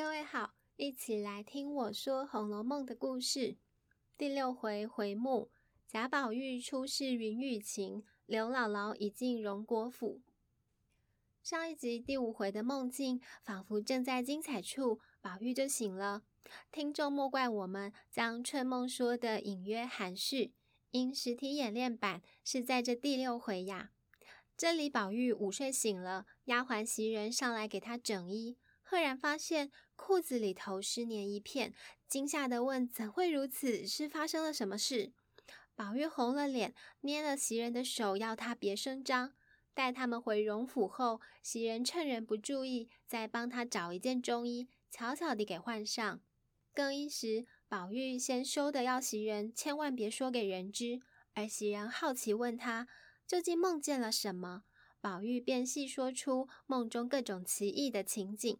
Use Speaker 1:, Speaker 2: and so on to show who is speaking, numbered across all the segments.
Speaker 1: 各位好，一起来听我说《红楼梦》的故事。第六回回目：贾宝玉初试云雨情，刘姥姥已进荣国府。上一集第五回的梦境，仿佛正在精彩处，宝玉就醒了。听众莫怪我们将春梦说的隐约含蓄，因实体演练版是在这第六回呀。这里宝玉午睡醒了，丫鬟袭人上来给他整衣。赫然发现裤子里头湿黏一片，惊吓地问：“怎会如此？是发生了什么事？”宝玉红了脸，捏了袭人的手，要他别声张。待他们回荣府后，袭人趁人不注意，再帮他找一件中衣，悄悄地给换上。更衣时，宝玉先羞得要袭人千万别说给人知，而袭人好奇问他究竟梦见了什么，宝玉便细说出梦中各种奇异的情景。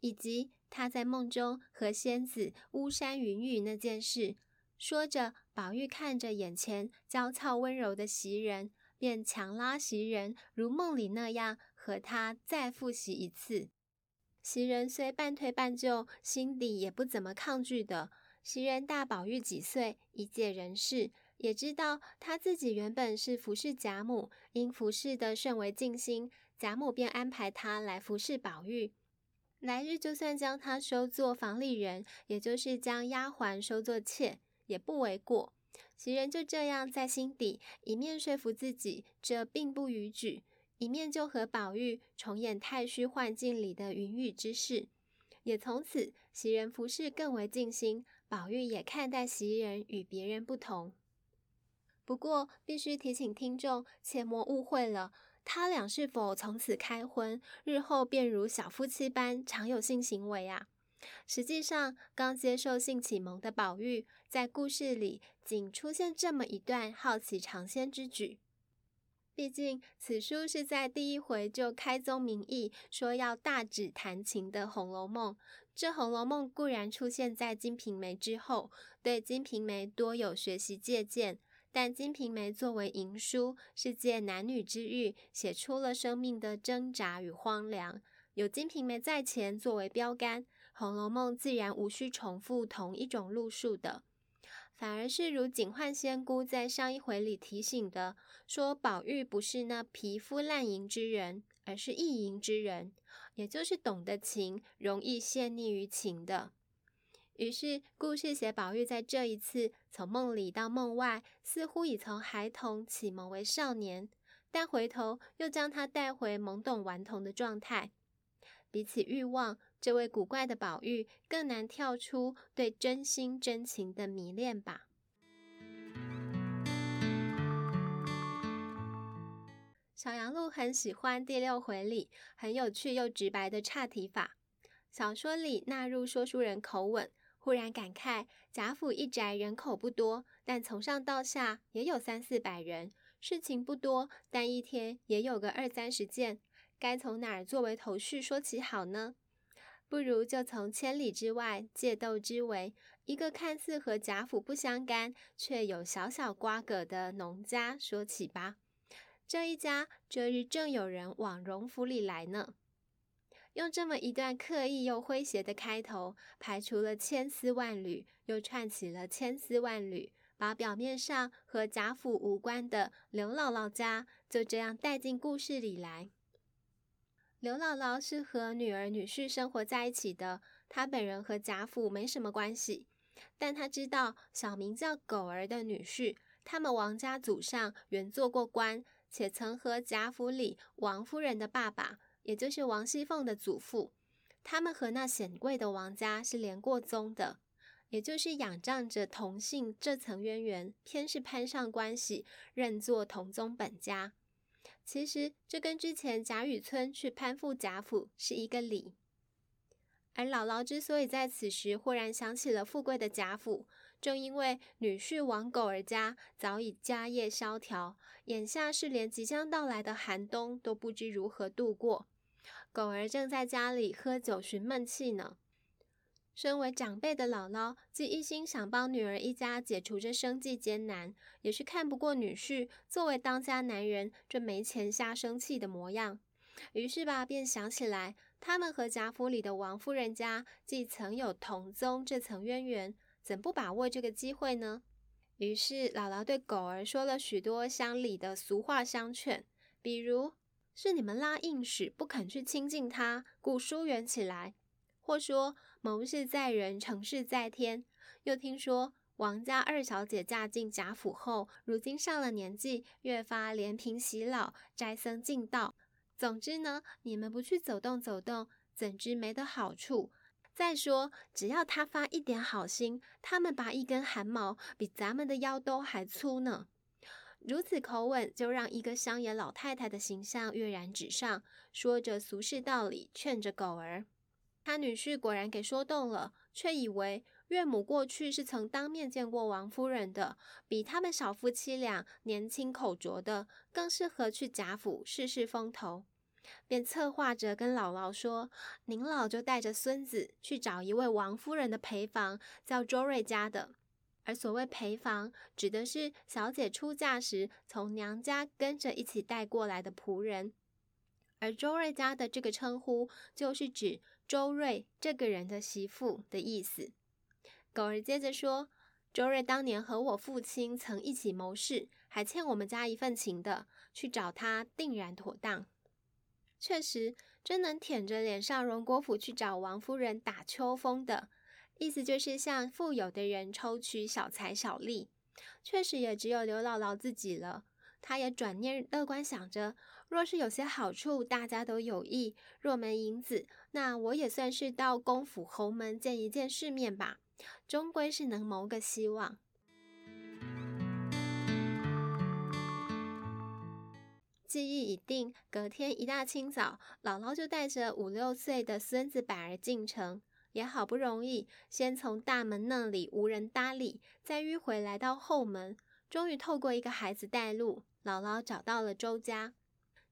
Speaker 1: 以及他在梦中和仙子巫山云雨那件事，说着，宝玉看着眼前娇俏温柔的袭人，便强拉袭人如梦里那样和他再复习一次。袭人虽半推半就，心底也不怎么抗拒的。袭人大宝玉几岁，一介人士，也知道他自己原本是服侍贾母，因服侍得甚为尽心，贾母便安排他来服侍宝玉。来日就算将他收做房里人，也就是将丫鬟收做妾，也不为过。袭人就这样在心底一面说服自己这并不逾矩，一面就和宝玉重演太虚幻境里的云雨之事。也从此，袭人服侍更为尽心，宝玉也看待袭人与别人不同。不过，必须提醒听众，切莫误会了。他俩是否从此开荤，日后便如小夫妻般常有性行为啊？实际上，刚接受性启蒙的宝玉，在故事里仅出现这么一段好奇尝鲜之举。毕竟，此书是在第一回就开宗明义说要大指弹琴的《红楼梦》。这《红楼梦》固然出现在《金瓶梅》之后，对《金瓶梅》多有学习借鉴。但《金瓶梅》作为淫书，是借男女之欲写出了生命的挣扎与荒凉。有《金瓶梅》在前作为标杆，《红楼梦》自然无需重复同一种路数的，反而是如警幻仙姑在上一回里提醒的，说宝玉不是那皮肤烂淫之人，而是意淫之人，也就是懂得情，容易陷溺于情的。于是，故事写宝玉在这一次从梦里到梦外，似乎已从孩童启蒙为少年，但回头又将他带回懵懂顽童的状态。比起欲望，这位古怪的宝玉更难跳出对真心真情的迷恋吧。小羊鹿很喜欢第六回里很有趣又直白的岔题法，小说里纳入说书人口吻。忽然感慨，贾府一宅人口不多，但从上到下也有三四百人，事情不多，但一天也有个二三十件。该从哪儿作为头绪说起好呢？不如就从千里之外借窦之围，一个看似和贾府不相干，却有小小瓜葛的农家说起吧。这一家这日正有人往荣府里来呢。用这么一段刻意又诙谐的开头，排除了千丝万缕，又串起了千丝万缕，把表面上和贾府无关的刘姥姥家就这样带进故事里来。刘姥姥是和女儿女婿生活在一起的，她本人和贾府没什么关系，但她知道小名叫狗儿的女婿，他们王家祖上原做过官，且曾和贾府里王夫人的爸爸。也就是王熙凤的祖父，他们和那显贵的王家是连过宗的，也就是仰仗着同姓这层渊源，偏是攀上关系，认作同宗本家。其实这跟之前贾雨村去攀附贾府是一个理。而姥姥之所以在此时忽然想起了富贵的贾府，正因为女婿王狗儿家早已家业萧条，眼下是连即将到来的寒冬都不知如何度过。狗儿正在家里喝酒寻闷气呢。身为长辈的姥姥，既一心想帮女儿一家解除这生计艰难，也是看不过女婿作为当家男人这没钱瞎生气的模样。于是吧，便想起来，他们和贾府里的王夫人家既曾有同宗这层渊源，怎不把握这个机会呢？于是姥姥对狗儿说了许多乡里的俗话相劝，比如是你们拉硬屎不肯去亲近他，故疏远起来；或说谋事在人，成事在天。又听说王家二小姐嫁进贾府后，如今上了年纪，越发怜贫洗老，斋僧敬道。总之呢，你们不去走动走动，怎知没得好处？再说，只要他发一点好心，他们拔一根汗毛，比咱们的腰都还粗呢。如此口吻，就让一个乡野老太太的形象跃然纸上，说着俗世道理，劝着狗儿。他女婿果然给说动了，却以为岳母过去是曾当面见过王夫人的，比他们小夫妻俩年轻口拙的，更适合去贾府试试风头，便策划着跟姥姥说：“您老就带着孙子去找一位王夫人的陪房，叫周瑞家的。而所谓陪房，指的是小姐出嫁时从娘家跟着一起带过来的仆人。而周瑞家的这个称呼，就是指。”周瑞这个人的媳妇的意思。狗儿接着说：“周瑞当年和我父亲曾一起谋事，还欠我们家一份情的，去找他定然妥当。确实，真能舔着脸上荣国府去找王夫人打秋风的，意思就是向富有的人抽取小财小利。确实也只有刘姥姥自己了。她也转念乐观想着。”若是有些好处，大家都有益；若没银子，那我也算是到公府侯门见一见世面吧，终归是能谋个希望。记忆已定，隔天一大清早，姥姥就带着五六岁的孙子百儿进城，也好不容易，先从大门那里无人搭理，再迂回来到后门，终于透过一个孩子带路，姥姥找到了周家。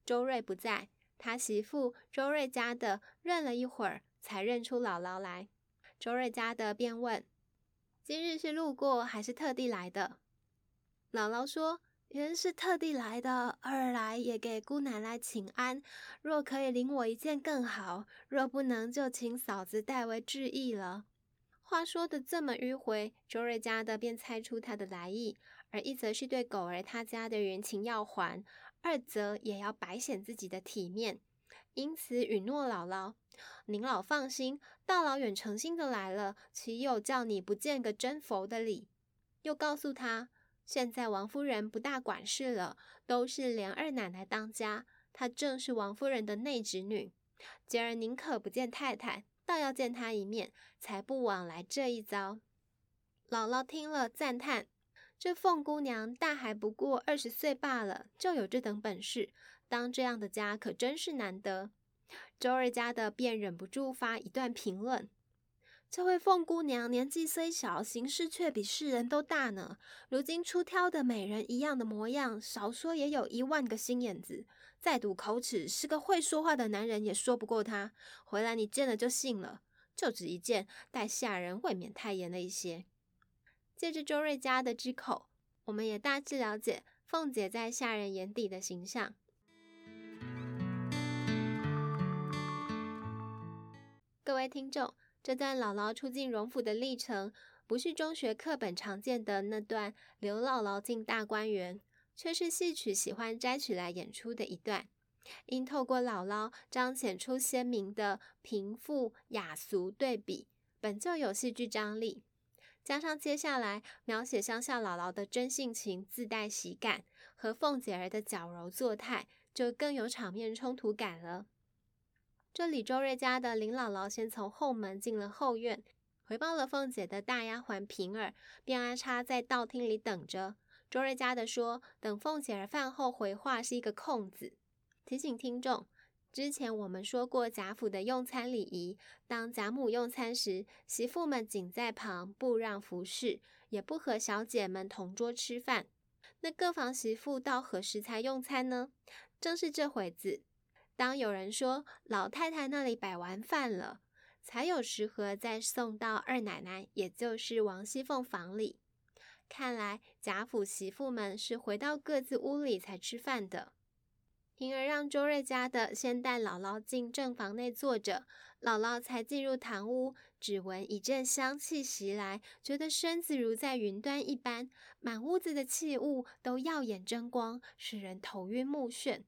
Speaker 1: 周瑞不在，他媳妇周瑞家的认了一会儿，才认出姥姥来。周瑞家的便问：“今日是路过，还是特地来的？”姥姥说：“原是特地来的，二来也给姑奶奶请安。若可以领我一件更好，若不能，就请嫂子代为致意了。”话说的这么迂回，周瑞家的便猜出他的来意，而一则是对狗儿他家的人情要还。二则也要白显自己的体面，因此允诺姥姥：“您老放心，大老远诚心的来了，岂有叫你不见个真佛的理？”又告诉他：“现在王夫人不大管事了，都是连二奶奶当家，她正是王夫人的内侄女。今儿宁可不见太太，倒要见她一面，才不枉来这一遭。”姥姥听了赞叹。这凤姑娘大还不过二十岁罢了，就有这等本事，当这样的家可真是难得。周二家的便忍不住发一段评论：这位凤姑娘年纪虽小，行事却比世人都大呢。如今出挑的美人一样的模样，少说也有一万个心眼子。再赌口齿，是个会说话的男人也说不过她。回来你见了就信了，就只一见，待下人未免太严了一些。借着周瑞家的之口，我们也大致了解凤姐在下人眼底的形象。各位听众，这段姥姥出进荣府的历程，不是中学课本常见的那段刘姥姥进大观园，却是戏曲喜欢摘取来演出的一段，因透过姥姥彰显出鲜明的贫富雅俗对比，本就有戏剧张力。加上接下来描写乡下姥姥的真性情、自带喜感，和凤姐儿的矫揉作态，就更有场面冲突感了。这里周瑞家的林姥姥先从后门进了后院，回报了凤姐的大丫鬟平儿，便安插在道厅里等着。周瑞家的说，等凤姐儿饭后回话是一个空子，提醒听众。之前我们说过贾府的用餐礼仪，当贾母用餐时，媳妇们仅在旁，不让服侍，也不和小姐们同桌吃饭。那各房媳妇到何时才用餐呢？正是这会子，当有人说老太太那里摆完饭了，才有食盒再送到二奶奶，也就是王熙凤房里。看来贾府媳妇们是回到各自屋里才吃饭的。平儿让周瑞家的先带姥姥进正房内坐着，姥姥才进入堂屋。只闻一阵香气袭来，觉得身子如在云端一般，满屋子的器物都耀眼争光，使人头晕目眩。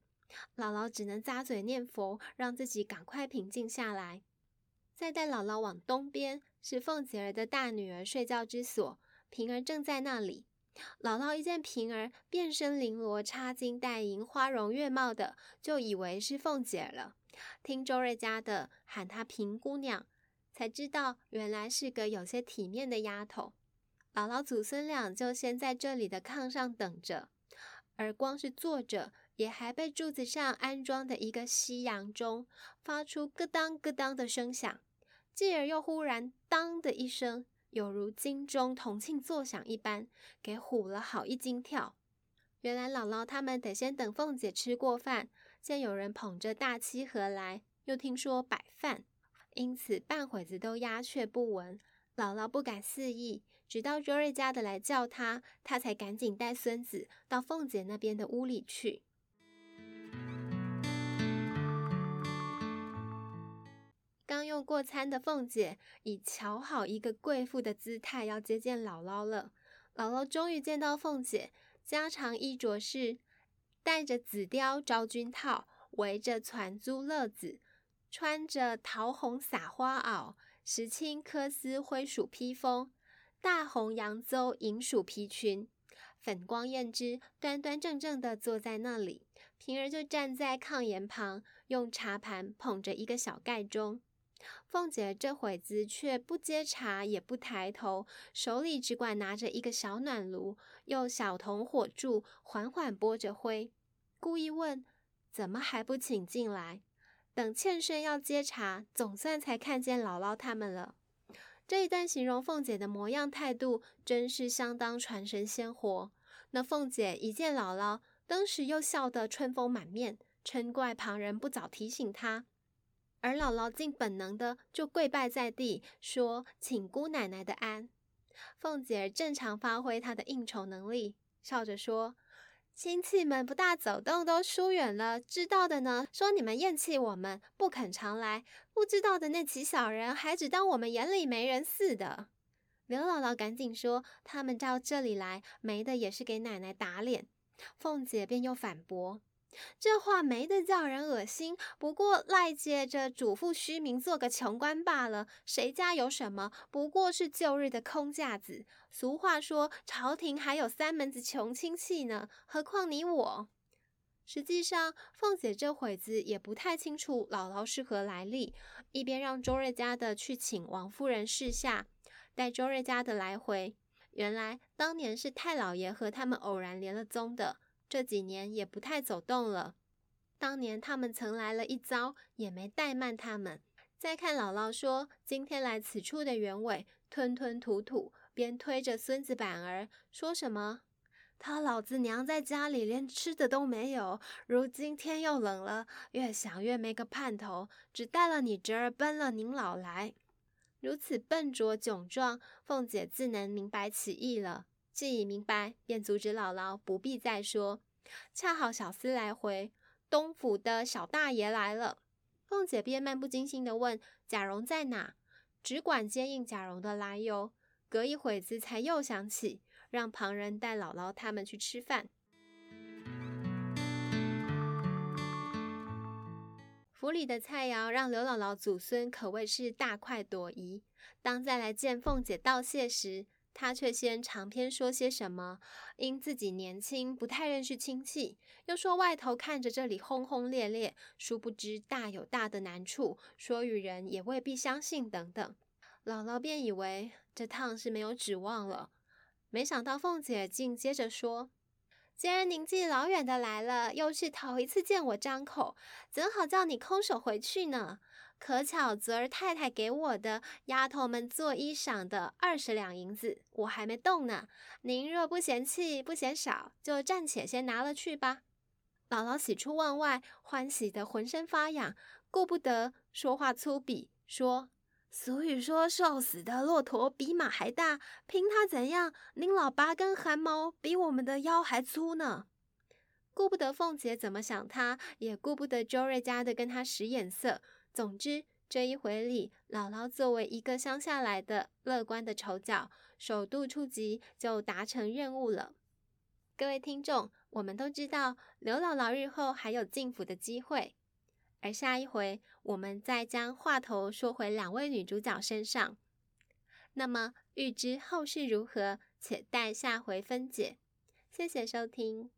Speaker 1: 姥姥只能咂嘴念佛，让自己赶快平静下来。再带姥姥往东边，是凤姐儿的大女儿睡觉之所，平儿正在那里。姥姥一见平儿变身绫罗、插金戴银、花容月貌的，就以为是凤姐儿了。听周瑞家的喊她平姑娘。才知道原来是个有些体面的丫头。姥姥祖孙俩就先在这里的炕上等着，而光是坐着，也还被柱子上安装的一个西洋钟发出咯当咯当的声响，继而又忽然当的一声，有如金钟铜磬作响一般，给唬了好一惊跳。原来姥姥他们得先等凤姐吃过饭，见有人捧着大漆盒来，又听说摆饭。因此，半会子都鸦雀不闻。姥姥不敢肆意，直到周瑞家的来叫她，她才赶紧带孙子到凤姐那边的屋里去。刚用过餐的凤姐，已瞧好一个贵妇的姿态，要接见姥姥了。姥姥终于见到凤姐，家常衣着是戴着紫貂昭君套，围着攒珠勒子。穿着桃红洒花袄、石青緂丝灰鼠披风、大红扬邹银鼠皮裙，粉光艳织，端端正正地坐在那里。平儿就站在炕沿旁，用茶盘捧着一个小盖盅。凤姐这会子却不接茶，也不抬头，手里只管拿着一个小暖炉，用小铜火柱缓缓拨着灰，故意问：“怎么还不请进来？”等欠身要接茶，总算才看见姥姥他们了。这一段形容凤姐的模样态度，真是相当传神鲜活。那凤姐一见姥姥，当时又笑得春风满面，嗔怪旁人不早提醒她。而姥姥竟本能的就跪拜在地，说：“请姑奶奶的安。”凤姐正常发挥她的应酬能力，笑着说。亲戚们不大走动，都疏远了。知道的呢，说你们厌弃我们，不肯常来；不知道的那几小人，还只当我们眼里没人似的。刘姥姥赶紧说：“他们到这里来，没的也是给奶奶打脸。”凤姐便又反驳。这话没得叫人恶心，不过赖借着主妇虚名做个穷官罢了。谁家有什么，不过是旧日的空架子。俗话说，朝廷还有三门子穷亲戚呢，何况你我？实际上，凤姐这会子也不太清楚姥姥是何来历，一边让周瑞家的去请王夫人示下，待周瑞家的来回。原来当年是太老爷和他们偶然连了宗的。这几年也不太走动了。当年他们曾来了一遭，也没怠慢他们。再看姥姥说今天来此处的原委，吞吞吐吐，边推着孙子板儿说什么：“他老子娘在家里连吃的都没有，如今天又冷了，越想越没个盼头，只带了你侄儿奔了您老来。”如此笨拙窘状，凤姐自能明白其意了。既已明白，便阻止姥姥不必再说。恰好小厮来回，东府的小大爷来了。凤姐便漫不经心地问：“贾蓉在哪？”只管接应贾蓉的来由。隔一会子，才又想起让旁人带姥姥他们去吃饭。府里的菜肴让刘姥姥祖孙可谓是大快朵颐。当再来见凤姐道谢时，他却先长篇说些什么，因自己年轻，不太认识亲戚，又说外头看着这里轰轰烈烈，殊不知大有大的难处，说与人也未必相信等等。姥姥便以为这趟是没有指望了，没想到凤姐竟接着说：“既然您既老远的来了，又是头一次见我张口，怎好叫你空手回去呢？”可巧昨儿太太给我的丫头们做衣裳的二十两银子，我还没动呢。您若不嫌弃，不嫌少，就暂且先拿了去吧。姥姥喜出望外，欢喜得浑身发痒，顾不得说话粗鄙，说：“俗语说，瘦死的骆驼比马还大，凭他怎样，您老八根汗毛比我们的腰还粗呢。”顾不得凤姐怎么想他，也顾不得周瑞家的跟他使眼色。总之，这一回里，姥姥作为一个乡下来的乐观的丑角，首度出击就达成任务了。各位听众，我们都知道刘姥姥日后还有进府的机会，而下一回我们再将话头说回两位女主角身上。那么，欲知后事如何，且待下回分解。谢谢收听。